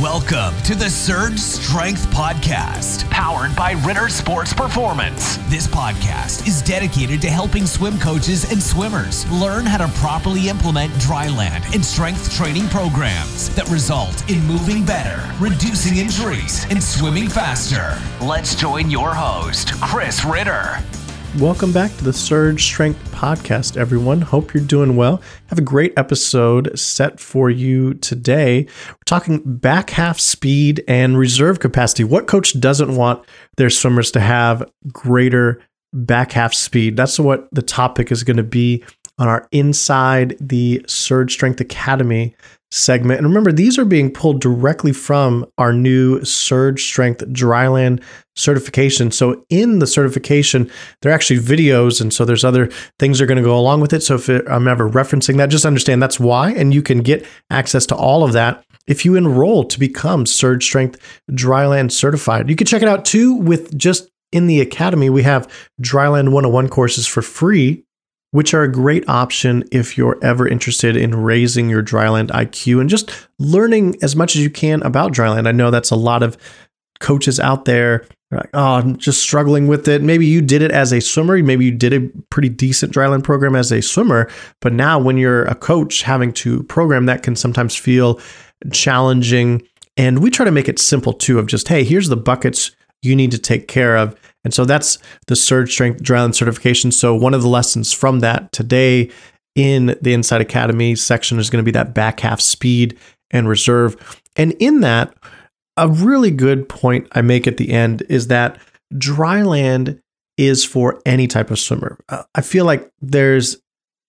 Welcome to the Surge Strength Podcast, powered by Ritter Sports Performance. This podcast is dedicated to helping swim coaches and swimmers learn how to properly implement dryland and strength training programs that result in moving better, reducing injuries, and swimming faster. Let's join your host, Chris Ritter. Welcome back to the Surge Strength Podcast, everyone. Hope you're doing well. Have a great episode set for you today. We're talking back half speed and reserve capacity. What coach doesn't want their swimmers to have greater back half speed? That's what the topic is going to be on our Inside the Surge Strength Academy segment. And remember, these are being pulled directly from our new Surge Strength Dryland certification. So in the certification, there are actually videos, and so there's other things that are going to go along with it. So if I'm ever referencing that, just understand that's why, and you can get access to all of that if you enroll to become Surge Strength Dryland certified. You can check it out too with just in the academy. We have Dryland 101 courses for free which are a great option if you're ever interested in raising your dryland IQ and just learning as much as you can about dryland. I know that's a lot of coaches out there like, oh, I'm just struggling with it. Maybe you did it as a swimmer. Maybe you did a pretty decent dryland program as a swimmer. But now, when you're a coach, having to program that can sometimes feel challenging. And we try to make it simple too of just, hey, here's the buckets you need to take care of. And so that's the Surge Strength Dryland certification. So one of the lessons from that today in the Inside Academy section is going to be that back half speed and reserve. And in that, a really good point I make at the end is that dryland is for any type of swimmer. Uh, I feel like there's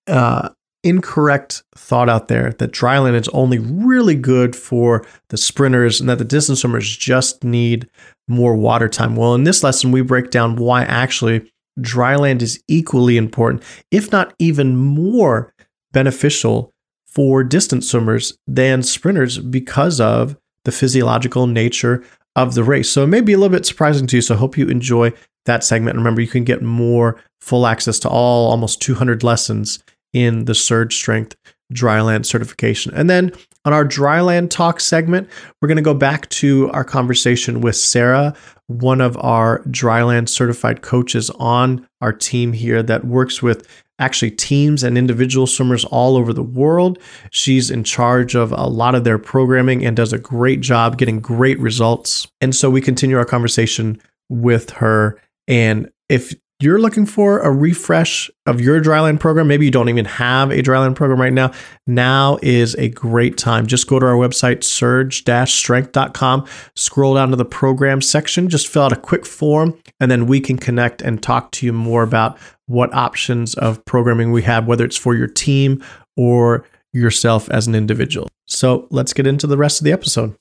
uh, incorrect thought out there that dryland is only really good for the sprinters and that the distance swimmers just need more water time. Well, in this lesson, we break down why actually dry land is equally important, if not even more beneficial for distance swimmers than sprinters because of the physiological nature of the race. So it may be a little bit surprising to you. So I hope you enjoy that segment. Remember, you can get more full access to all almost 200 lessons in the Surge Strength Dryland certification. And then on our Dryland Talk segment, we're going to go back to our conversation with Sarah, one of our Dryland certified coaches on our team here that works with actually teams and individual swimmers all over the world. She's in charge of a lot of their programming and does a great job getting great results. And so we continue our conversation with her. And if you're looking for a refresh of your dryland program, maybe you don't even have a dryland program right now, now is a great time. Just go to our website, surge-strength.com, scroll down to the program section, just fill out a quick form, and then we can connect and talk to you more about what options of programming we have, whether it's for your team or yourself as an individual. So let's get into the rest of the episode.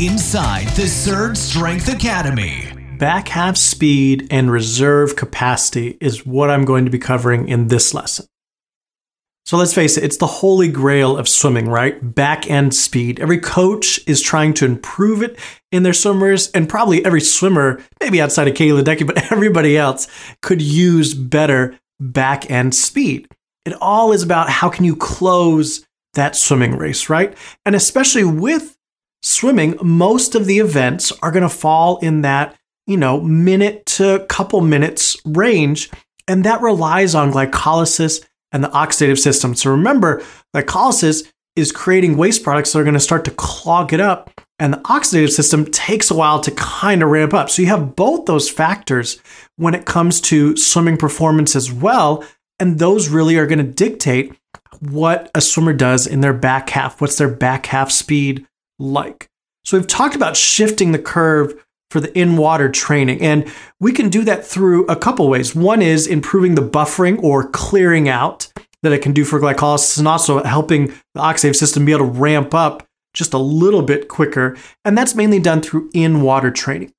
Inside the Surge Strength Academy back half speed and reserve capacity is what I'm going to be covering in this lesson. So let's face it, it's the holy grail of swimming, right? Back end speed. Every coach is trying to improve it in their swimmers, and probably every swimmer, maybe outside of Katie Ledecky, but everybody else could use better back end speed. It all is about how can you close that swimming race, right? And especially with swimming, most of the events are going to fall in that you know, minute to couple minutes range. And that relies on glycolysis and the oxidative system. So remember, glycolysis is creating waste products that are going to start to clog it up. And the oxidative system takes a while to kind of ramp up. So you have both those factors when it comes to swimming performance as well. And those really are going to dictate what a swimmer does in their back half. What's their back half speed like? So we've talked about shifting the curve for the in water training. And we can do that through a couple ways. One is improving the buffering or clearing out that it can do for glycolysis and also helping the oxidative system be able to ramp up just a little bit quicker. And that's mainly done through in water training.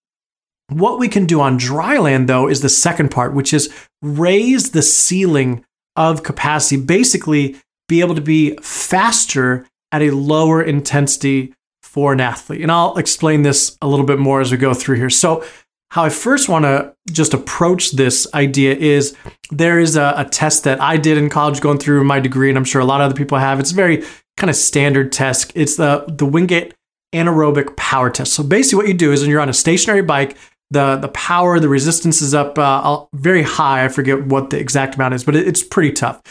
What we can do on dry land, though, is the second part, which is raise the ceiling of capacity, basically, be able to be faster at a lower intensity for an athlete. And I'll explain this a little bit more as we go through here. So, how I first want to just approach this idea is there is a, a, test that I did in college going through my degree, and I'm sure a lot of other people have. It's a very kind of standard test. It's the, the Wingate anaerobic power test. So basically, what you do is when you're on a stationary bike, the, the power, the resistance is up uh, very high. I forget what the exact amount is, but it, it's pretty tough.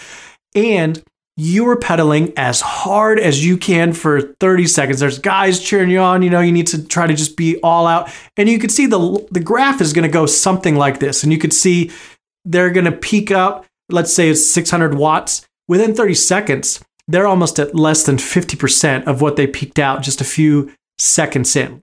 And you are pedaling as hard as you can for 30 seconds. There's guys cheering you on. You know, you need to try to just be all out. And you can see the, the graph is going to go something like this. And you could see they're going to peak up. Let's say it's 600 watts. Within 30 seconds, they're almost at less than 50% of what they peaked out just a few seconds in.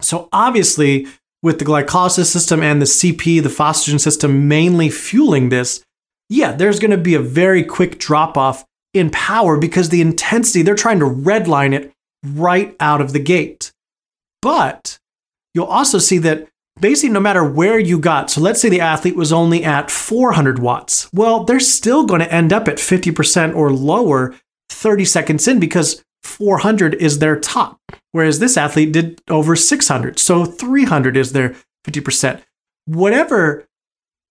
So obviously, with the glycolysis system and the CP, the phosphagen system mainly fueling this, yeah, there's going to be a very quick drop off in power because the intensity, they're trying to redline it right out of the gate. But you'll also see that basically no matter where you got, so let's say the athlete was only at 400 watts, well, they're still going to end up at 50% or lower 30 seconds in because 400 is their top, whereas this athlete did over 600. So 300 is their 50%. Whatever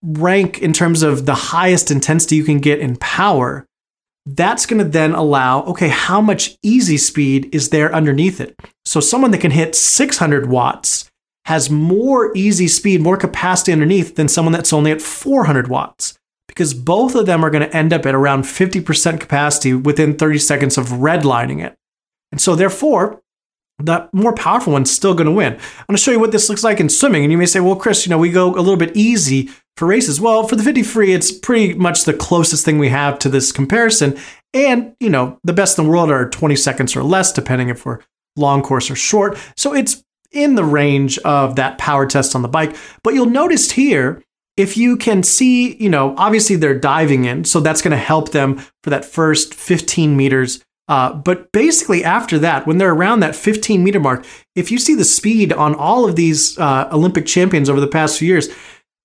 rank in terms of the highest intensity you can get in power, that's going to then allow, okay, how much easy speed is there underneath it? So someone that can hit 600 watts has more easy speed, more capacity underneath than someone that's only at 400 watts because both of them are going to end up at around 50% capacity within 30 seconds of redlining it. And so therefore, the more powerful one's still going to win. I'm going to show you what this looks like in swimming. And you may say, well, Chris, you know, we go a little bit easy for races. Well, for the 50 free, it's pretty much the closest thing we have to this comparison. And, you know, the best in the world are 20 seconds or less, depending if we're long course or short. So it's in the range of that power test on the bike. But you'll notice here, if you can see, you know, obviously they're diving in. So that's going to help them for that first 15 meters. Uh, but basically, after that, when they're around that 15 meter mark, if you see the speed on all of these uh, Olympic champions over the past few years,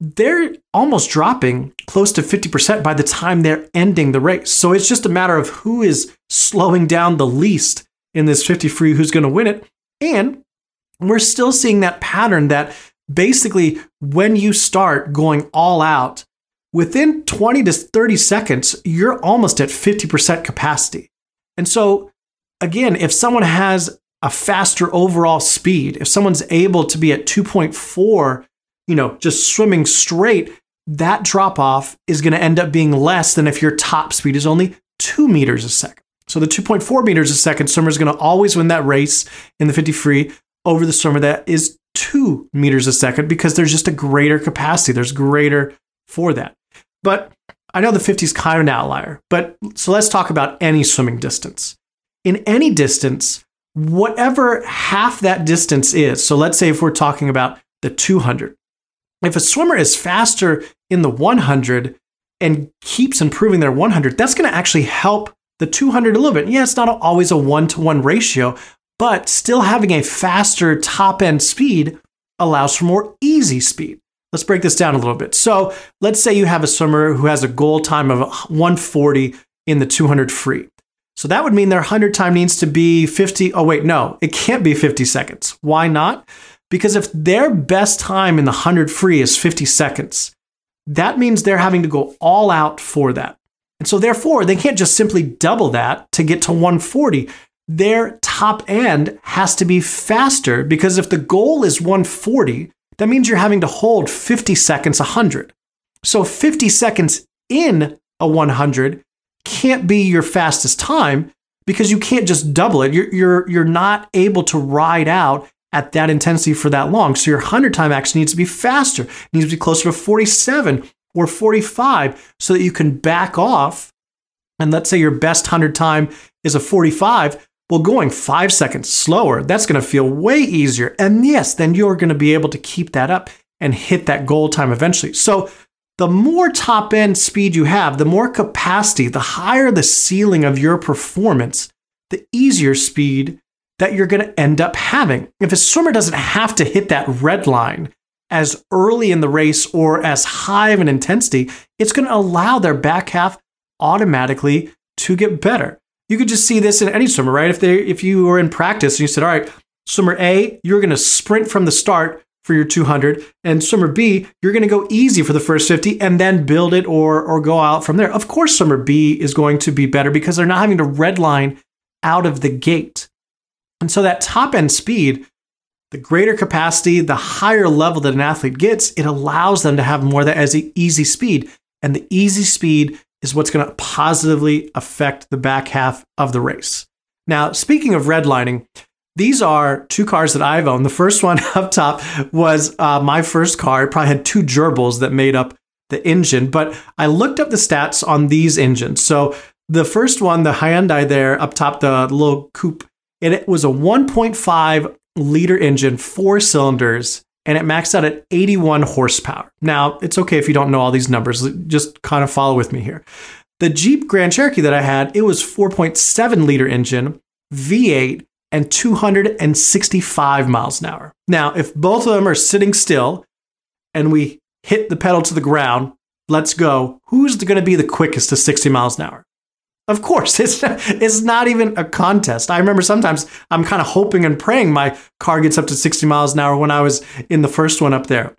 they're almost dropping close to 50% by the time they're ending the race. So it's just a matter of who is slowing down the least in this 50 free, who's going to win it. And we're still seeing that pattern that basically when you start going all out, within 20 to 30 seconds, you're almost at 50% capacity. And so, again, if someone has a faster overall speed, if someone's able to be at 2.4 you know, just swimming straight, that drop off is going to end up being less than if your top speed is only two meters a second. So the 2.4 meters a second swimmer is going to always win that race in the 50 free over the swimmer that is two meters a second because there's just a greater capacity. There's greater for that. But I know the 50 is kind of an outlier, but so let's talk about any swimming distance. In any distance, whatever half that distance is, so let's say if we're talking about the 200, if a swimmer is faster in the 100 and keeps improving their 100, that's going to actually help the 200 a little bit. Yeah, it's not always a one to one ratio, but still having a faster top end speed allows for more easy speed. Let's break this down a little bit. So let's say you have a swimmer who has a goal time of 140 in the 200 free. So that would mean their 100 time needs to be 50. Oh, wait, no, it can't be 50 seconds. Why not? Because if their best time in the 100 free is 50 seconds, that means they're having to go all out for that. And so, therefore, they can't just simply double that to get to 140. Their top end has to be faster because if the goal is 140, that means you're having to hold 50 seconds 100. So, 50 seconds in a 100 can't be your fastest time because you can't just double it. You're, you're, you're not able to ride out at that intensity for that long. So your 100 time actually needs to be faster, it needs to be closer to 47 or 45 so that you can back off. And let's say your best 100 time is a 45. Well, going five seconds slower, that's going to feel way easier. And yes, then you're going to be able to keep that up and hit that goal time eventually. So the more top end speed you have, the more capacity, the higher the ceiling of your performance, the easier speed that you're going to end up having. If a swimmer doesn't have to hit that red line as early in the race or as high of an intensity, it's going to allow their back half automatically to get better. You could just see this in any swimmer, right? If they if you were in practice and you said, "All right, swimmer A, you're going to sprint from the start for your 200 and swimmer B, you're going to go easy for the first 50 and then build it or or go out from there. Of course swimmer B is going to be better because they're not having to redline out of the gate. And so that top end speed, the greater capacity, the higher level that an athlete gets, it allows them to have more of that as easy speed. And the easy speed is what's going to positively affect the back half of the race. Now, speaking of redlining, these are two cars that I've owned. The first one up top was uh, my first car. It probably had two gerbils that made up the engine, but I looked up the stats on these engines. So the first one, the Hyundai there up top, the little coupe, it was a 1.5 liter engine, four cylinders, and it maxed out at 81 horsepower. Now, it's okay if you don't know all these numbers, just kind of follow with me here. The Jeep Grand Cherokee that I had, it was 4.7 liter engine, V8, and 265 miles an hour. Now, if both of them are sitting still and we hit the pedal to the ground, let's go. Who's going to be the quickest to 60 miles an hour? Of course, it's it's not even a contest. I remember sometimes I'm kind of hoping and praying my car gets up to 60 miles an hour when I was in the first one up there.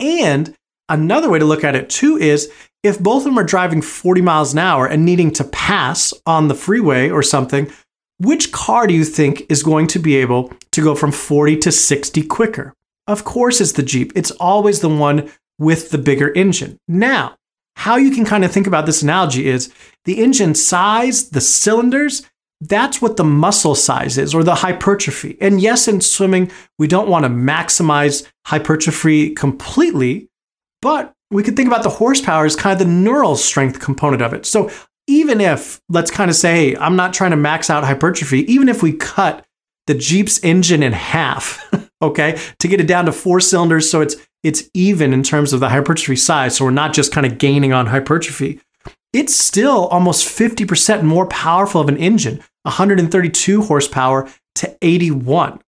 And another way to look at it too is if both of them are driving 40 miles an hour and needing to pass on the freeway or something, which car do you think is going to be able to go from 40 to 60 quicker? Of course, it's the Jeep. It's always the one with the bigger engine. Now, how you can kind of think about this analogy is the engine size, the cylinders, that's what the muscle size is or the hypertrophy. And yes, in swimming, we don't want to maximize hypertrophy completely, but we could think about the horsepower as kind of the neural strength component of it. So even if, let's kind of say, hey, I'm not trying to max out hypertrophy, even if we cut the Jeep's engine in half, okay, to get it down to four cylinders so it's it's even in terms of the hypertrophy size, so we're not just kind of gaining on hypertrophy. It's still almost 50% more powerful of an engine, 132 horsepower to 81.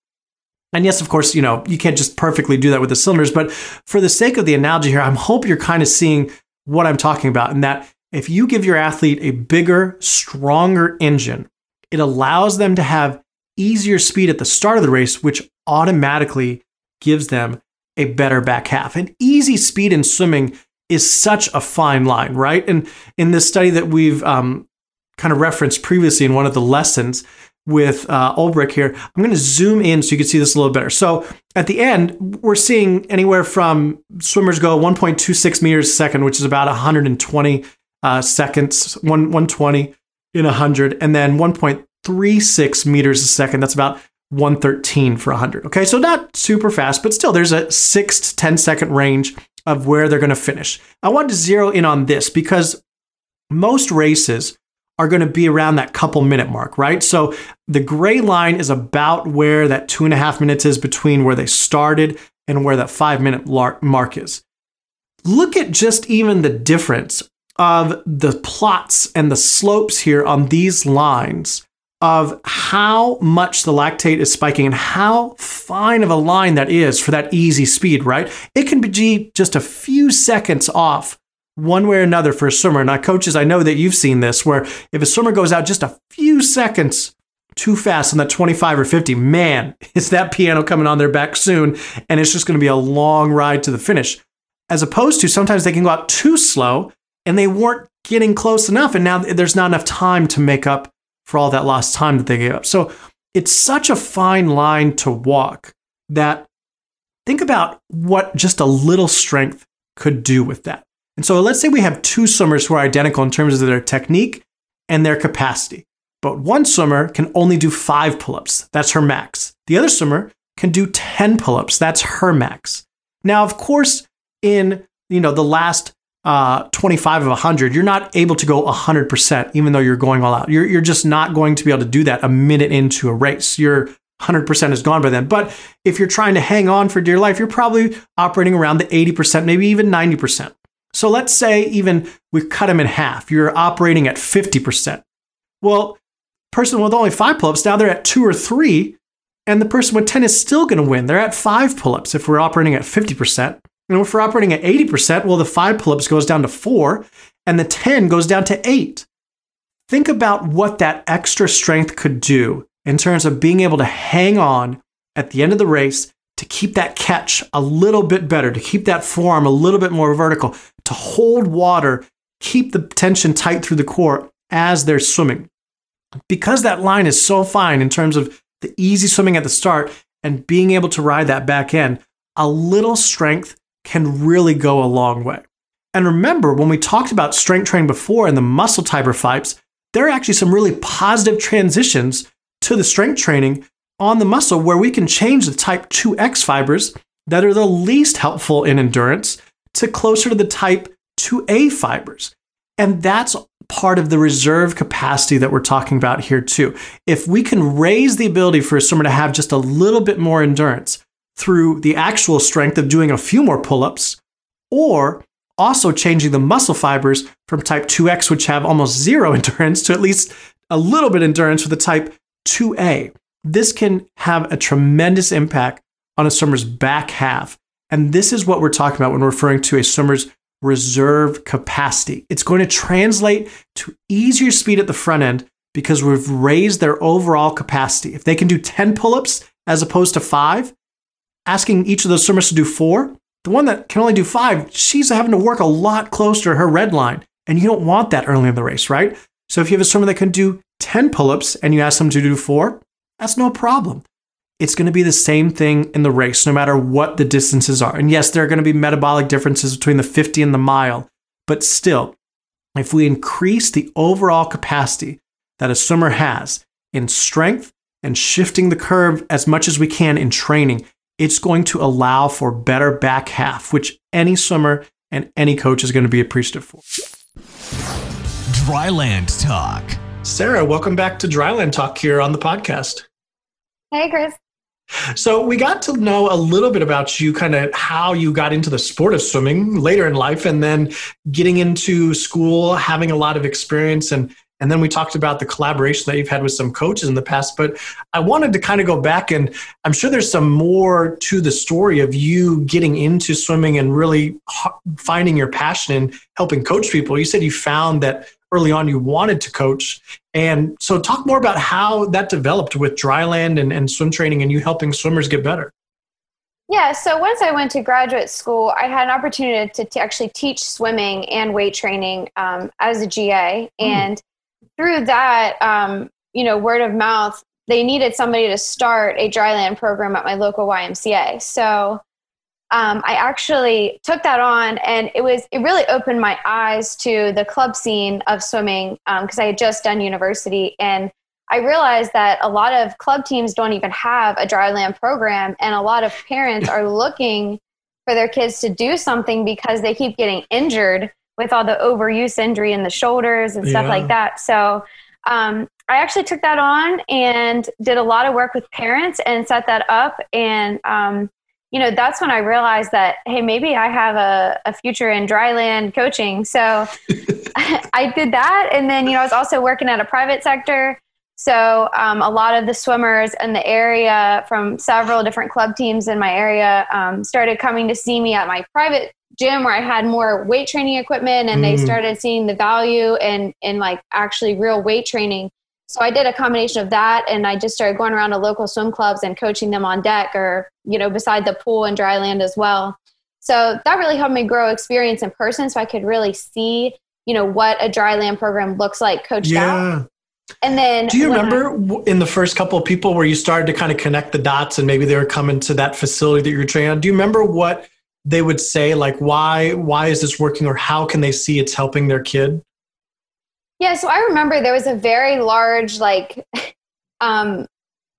And yes, of course, you know, you can't just perfectly do that with the cylinders, but for the sake of the analogy here, I hope you're kind of seeing what I'm talking about and that if you give your athlete a bigger, stronger engine, it allows them to have easier speed at the start of the race, which automatically gives them a better back half. And easy speed in swimming is such a fine line, right? And in this study that we've um, kind of referenced previously in one of the lessons with uh, Olbrecht here, I'm going to zoom in so you can see this a little better. So at the end, we're seeing anywhere from swimmers go 1.26 meters a second, which is about 120 uh, seconds, one, 120 in 100, and then 1.36 meters a second. That's about 113 for 100. Okay, so not super fast, but still there's a 6 to 10 second range of where they're going to finish. I want to zero in on this because most races are going to be around that couple minute mark, right? So the gray line is about where that two and a half minutes is between where they started and where that five minute mark is. Look at just even the difference of the plots and the slopes here on these lines of how much the lactate is spiking and how fine of a line that is for that easy speed, right? It can be just a few seconds off one way or another for a swimmer. Now, coaches, I know that you've seen this where if a swimmer goes out just a few seconds too fast on that 25 or 50, man, is that piano coming on their back soon. And it's just going to be a long ride to the finish. As opposed to sometimes they can go out too slow and they weren't getting close enough. And now there's not enough time to make up for all that lost time that they gave up. So it's such a fine line to walk that think about what just a little strength could do with that. And so let's say we have two swimmers who are identical in terms of their technique and their capacity. But one swimmer can only do five pull ups. That's her max. The other swimmer can do 10 pull ups. That's her max. Now, of course, in you know the last uh, 25 of 100, you're not able to go 100%, even though you're going all out. You're, you're just not going to be able to do that a minute into a race. Your 100% is gone by then. But if you're trying to hang on for dear life, you're probably operating around the 80%, maybe even 90%. So let's say even we cut them in half, you're operating at 50%. Well, person with only five pull-ups, now they're at two or three, and the person with 10 is still going to win. They're at five pull-ups if we're operating at 50%. And if we're operating at 80%, well, the five pull-ups goes down to four and the 10 goes down to eight. Think about what that extra strength could do in terms of being able to hang on at the end of the race to keep that catch a little bit better, to keep that forearm a little bit more vertical, to hold water, keep the tension tight through the core as they're swimming. Because that line is so fine in terms of the easy swimming at the start and being able to ride that back end, a little strength can really go a long way. And remember, when we talked about strength training before and the muscle type fights, there are actually some really positive transitions to the strength training on the muscle where we can change the type 2X fibers that are the least helpful in endurance to closer to the type 2A fibers. And that's part of the reserve capacity that we're talking about here, too. If we can raise the ability for a swimmer to have just a little bit more endurance through the actual strength of doing a few more pull ups, or also changing the muscle fibers from type 2X, which have almost zero endurance, to at least a little bit endurance for the type 2A. This can have a tremendous impact on a swimmer's back half. And this is what we're talking about when referring to a swimmer's reserve capacity. It's going to translate to easier speed at the front end because we've raised their overall capacity. If they can do 10 pull ups as opposed to five, asking each of those swimmers to do four, the one that can only do five, she's having to work a lot closer to her red line. And you don't want that early in the race, right? So if you have a swimmer that can do 10 pull ups and you ask them to do four, that's no problem. It's going to be the same thing in the race, no matter what the distances are. And yes, there are going to be metabolic differences between the 50 and the mile, but still, if we increase the overall capacity that a swimmer has in strength and shifting the curve as much as we can in training, it's going to allow for better back half, which any swimmer and any coach is going to be appreciative for. Dryland Talk. Sarah, welcome back to Dryland Talk here on the podcast. Hey, Chris. So, we got to know a little bit about you, kind of how you got into the sport of swimming later in life, and then getting into school, having a lot of experience, and and then we talked about the collaboration that you've had with some coaches in the past. But I wanted to kind of go back, and I'm sure there's some more to the story of you getting into swimming and really finding your passion in helping coach people. You said you found that early on you wanted to coach. And so, talk more about how that developed with dryland and, and swim training and you helping swimmers get better. Yeah, so once I went to graduate school, I had an opportunity to, to actually teach swimming and weight training um, as a GA. Mm. And through that, um, you know, word of mouth, they needed somebody to start a dryland program at my local YMCA. So um, I actually took that on, and it was it really opened my eyes to the club scene of swimming because um, I had just done university, and I realized that a lot of club teams don't even have a dryland program, and a lot of parents are looking for their kids to do something because they keep getting injured with all the overuse injury in the shoulders and stuff yeah. like that. So um, I actually took that on and did a lot of work with parents and set that up and um, you know, that's when I realized that, hey, maybe I have a, a future in dryland coaching. So I did that. And then, you know, I was also working at a private sector. So um, a lot of the swimmers in the area from several different club teams in my area um, started coming to see me at my private gym where I had more weight training equipment and mm. they started seeing the value in, in like actually real weight training so I did a combination of that and I just started going around to local swim clubs and coaching them on deck or, you know, beside the pool and dry land as well. So that really helped me grow experience in person so I could really see, you know, what a dry land program looks like coached yeah. out. And then Do you remember I, in the first couple of people where you started to kind of connect the dots and maybe they were coming to that facility that you're training on? Do you remember what they would say like why why is this working or how can they see it's helping their kid? Yeah, so I remember there was a very large like um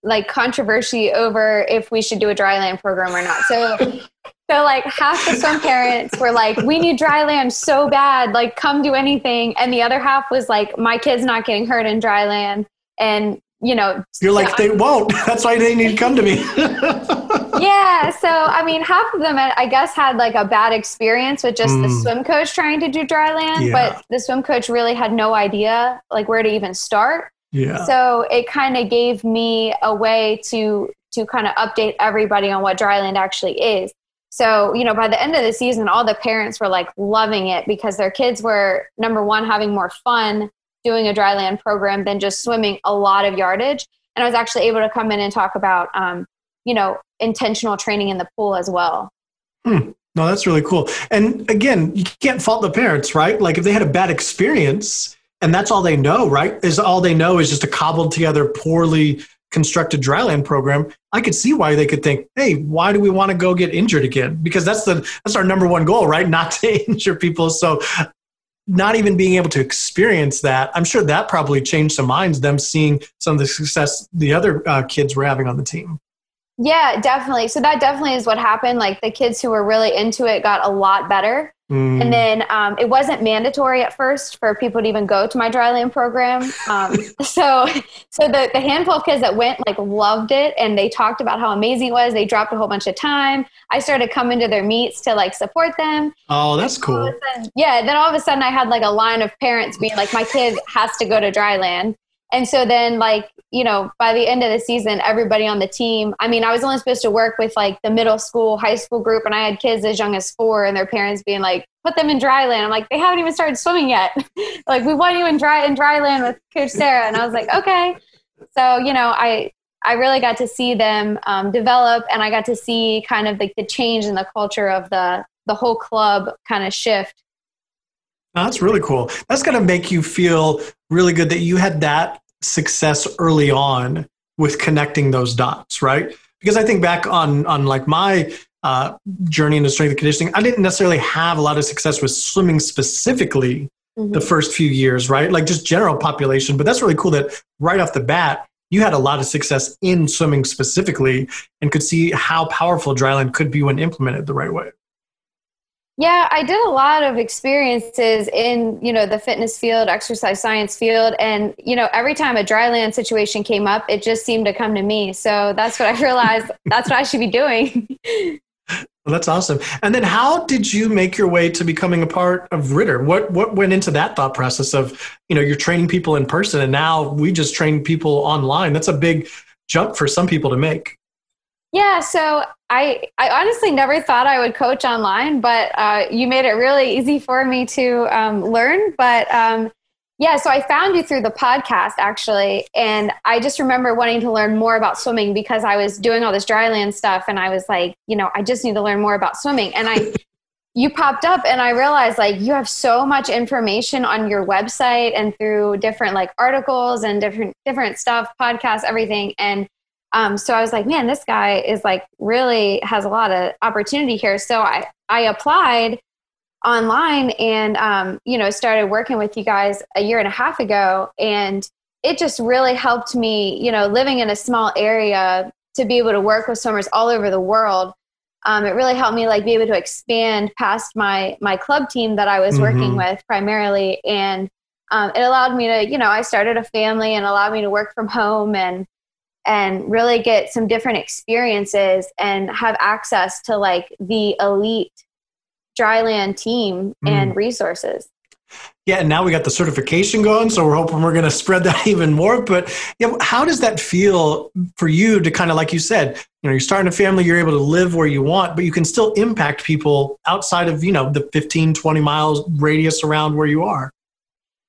like controversy over if we should do a dryland program or not. So so like half the swim parents were like, We need dryland so bad, like come do anything. And the other half was like, My kid's not getting hurt in dryland and you know you're like they won't. That's why they need to come to me. Yeah so i mean half of them i guess had like a bad experience with just mm. the swim coach trying to do dry land yeah. but the swim coach really had no idea like where to even start. Yeah. So it kind of gave me a way to to kind of update everybody on what dry land actually is. So you know by the end of the season all the parents were like loving it because their kids were number one having more fun doing a dryland program than just swimming a lot of yardage. And I was actually able to come in and talk about, um, you know, intentional training in the pool as well. Hmm. No, that's really cool. And again, you can't fault the parents, right? Like if they had a bad experience and that's all they know, right? Is all they know is just a cobbled together, poorly constructed dryland program. I could see why they could think, hey, why do we want to go get injured again? Because that's the that's our number one goal, right? Not to injure people. So not even being able to experience that, I'm sure that probably changed some minds, them seeing some of the success the other uh, kids were having on the team. Yeah, definitely. So that definitely is what happened. Like the kids who were really into it got a lot better. Mm. And then um, it wasn't mandatory at first for people to even go to my dryland program. Um, so, so the, the handful of kids that went like loved it, and they talked about how amazing it was. They dropped a whole bunch of time. I started coming to their meets to like support them. Oh, that's cool. Sudden, yeah. Then all of a sudden, I had like a line of parents being like, "My kid has to go to dryland." And so then, like, you know, by the end of the season, everybody on the team, I mean, I was only supposed to work with like the middle school, high school group, and I had kids as young as four, and their parents being like, put them in dry land. I'm like, they haven't even started swimming yet. like, we want you in dry, in dry land with Coach Sarah. And I was like, okay. So, you know, I, I really got to see them um, develop and I got to see kind of like the change in the culture of the, the whole club kind of shift that's really cool. That's going to make you feel really good that you had that success early on with connecting those dots, right? Because I think back on on like my uh, journey into strength and conditioning, I didn't necessarily have a lot of success with swimming specifically mm-hmm. the first few years, right? Like just general population. But that's really cool that right off the bat, you had a lot of success in swimming specifically and could see how powerful dryland could be when implemented the right way. Yeah, I did a lot of experiences in, you know, the fitness field, exercise science field. And, you know, every time a dry land situation came up, it just seemed to come to me. So that's what I realized that's what I should be doing. Well, that's awesome. And then how did you make your way to becoming a part of Ritter? What what went into that thought process of, you know, you're training people in person and now we just train people online. That's a big jump for some people to make. Yeah, so I I honestly never thought I would coach online, but uh, you made it really easy for me to um, learn. But um, yeah, so I found you through the podcast actually, and I just remember wanting to learn more about swimming because I was doing all this dryland stuff, and I was like, you know, I just need to learn more about swimming, and I. you popped up and i realized like you have so much information on your website and through different like articles and different different stuff podcasts everything and um, so I was like, man, this guy is like really has a lot of opportunity here. So I, I applied online and, um, you know, started working with you guys a year and a half ago. And it just really helped me, you know, living in a small area to be able to work with swimmers all over the world. Um, it really helped me like be able to expand past my my club team that I was mm-hmm. working with primarily, and um, it allowed me to, you know, I started a family and allowed me to work from home and and really get some different experiences and have access to like the elite dryland team mm. and resources. Yeah, and now we got the certification going, so we're hoping we're going to spread that even more. But you know, how does that feel for you to kind of, like you said, you know, you're starting a family, you're able to live where you want, but you can still impact people outside of, you know, the 15, 20 miles radius around where you are?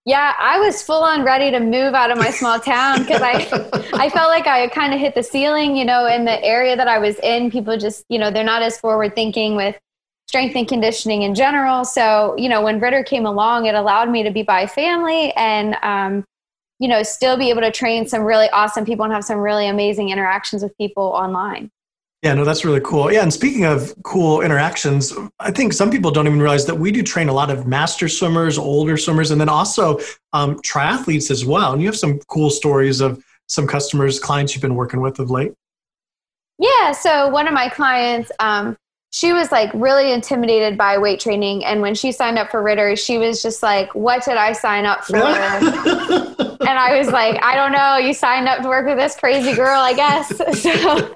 Yeah, I was full on ready to move out of my small town because I, I felt like I kind of hit the ceiling, you know, in the area that I was in. People just, you know, they're not as forward thinking with strength and conditioning in general. So, you know, when Ritter came along, it allowed me to be by family and, um, you know, still be able to train some really awesome people and have some really amazing interactions with people online. Yeah, no, that's really cool. Yeah, and speaking of cool interactions, I think some people don't even realize that we do train a lot of master swimmers, older swimmers, and then also um, triathletes as well. And you have some cool stories of some customers, clients you've been working with of late. Yeah, so one of my clients, um, she was like really intimidated by weight training. And when she signed up for Ritter, she was just like, What did I sign up for? and I was like, I don't know. You signed up to work with this crazy girl, I guess. So,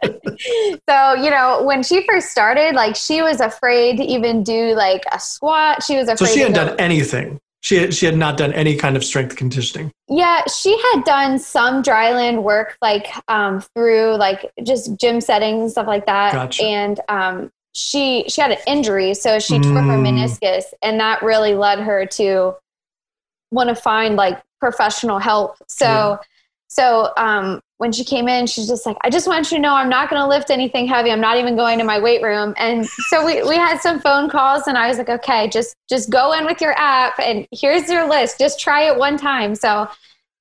so you know, when she first started, like she was afraid to even do like a squat. She was afraid. So she hadn't done anything. She had, she had not done any kind of strength conditioning. Yeah, she had done some dryland work, like um, through like just gym settings, stuff like that. Gotcha. And um, she she had an injury, so she mm. tore her hmm. meniscus, and that really led her to want to find like professional help. So. Yeah. So um, when she came in, she's just like, I just want you to know I'm not going to lift anything heavy. I'm not even going to my weight room. And so we, we had some phone calls and I was like, okay, just, just go in with your app and here's your list. Just try it one time. So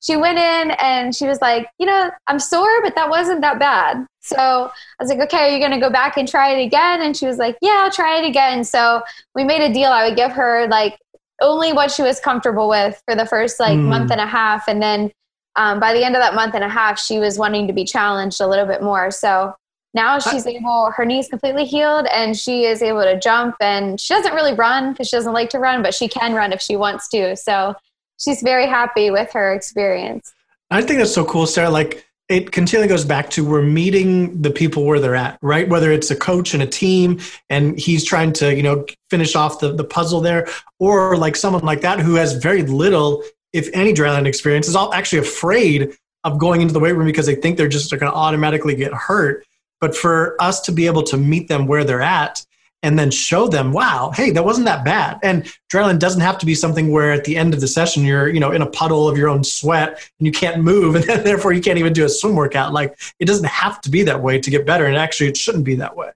she went in and she was like, you know, I'm sore, but that wasn't that bad. So I was like, okay, are you going to go back and try it again? And she was like, yeah, I'll try it again. So we made a deal. I would give her like only what she was comfortable with for the first like mm. month and a half. And then um, by the end of that month and a half, she was wanting to be challenged a little bit more. So now she's able, her knee's completely healed and she is able to jump and she doesn't really run because she doesn't like to run, but she can run if she wants to. So she's very happy with her experience. I think that's so cool, Sarah. Like it continually goes back to we're meeting the people where they're at, right? Whether it's a coach and a team and he's trying to, you know, finish off the, the puzzle there, or like someone like that who has very little, if any, dryland experience is all actually afraid of going into the weight room because they think they're just going to automatically get hurt. But for us to be able to meet them where they're at and then show them, wow, hey, that wasn't that bad. And dryland doesn't have to be something where at the end of the session you're, you know, in a puddle of your own sweat and you can't move and then therefore you can't even do a swim workout. Like it doesn't have to be that way to get better. And actually it shouldn't be that way.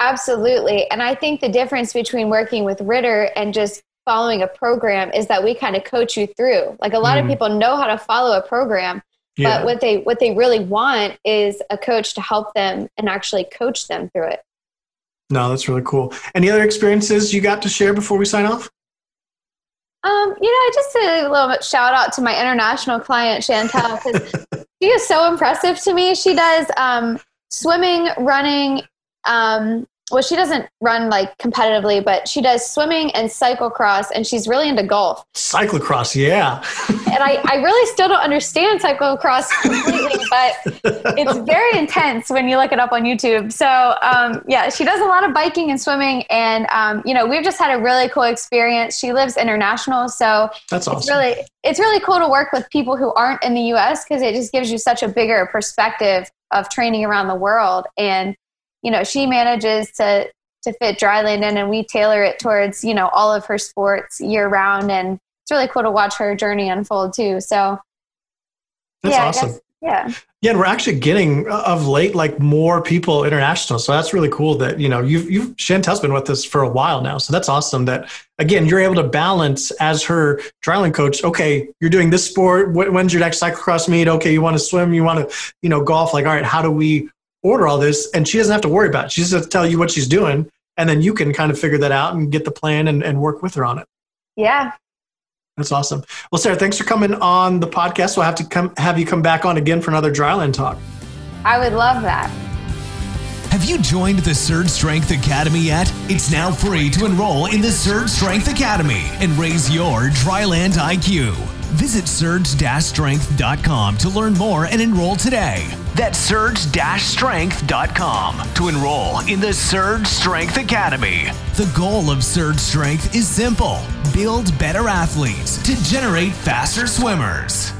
Absolutely. And I think the difference between working with Ritter and just following a program is that we kind of coach you through. Like a lot mm. of people know how to follow a program, yeah. but what they what they really want is a coach to help them and actually coach them through it. No, that's really cool. Any other experiences you got to share before we sign off? Um, you know, I just a little bit shout out to my international client Chantel because she is so impressive to me. She does um, swimming, running, um, well, she doesn't run like competitively, but she does swimming and cyclocross, and she's really into golf. Cyclocross, yeah. and I, I really still don't understand cyclocross completely, but it's very intense when you look it up on YouTube. So, um, yeah, she does a lot of biking and swimming, and um, you know, we've just had a really cool experience. She lives international, so that's awesome. It's really, it's really cool to work with people who aren't in the U.S. because it just gives you such a bigger perspective of training around the world and you know she manages to to fit dryland in and we tailor it towards you know all of her sports year round. And it's really cool to watch her journey unfold too. So that's yeah, awesome. guess, yeah. Yeah and we're actually getting uh, of late like more people international. So that's really cool that you know you've you've chantel's been with us for a while now. So that's awesome that again you're able to balance as her dryland coach. Okay you're doing this sport. When's your next cyclocross meet? Okay you want to swim you want to you know golf. Like all right how do we order all this and she doesn't have to worry about it. She just has to tell you what she's doing and then you can kind of figure that out and get the plan and, and work with her on it. Yeah. That's awesome. Well, Sarah, thanks for coming on the podcast. We'll have to come have you come back on again for another dryland talk. I would love that. Have you joined the Surge Strength Academy yet? It's now free to enroll in the Surge Strength Academy and raise your dryland IQ. Visit surge-strength.com to learn more and enroll today. That's surge-strength.com to enroll in the Surge Strength Academy. The goal of Surge Strength is simple build better athletes to generate faster swimmers.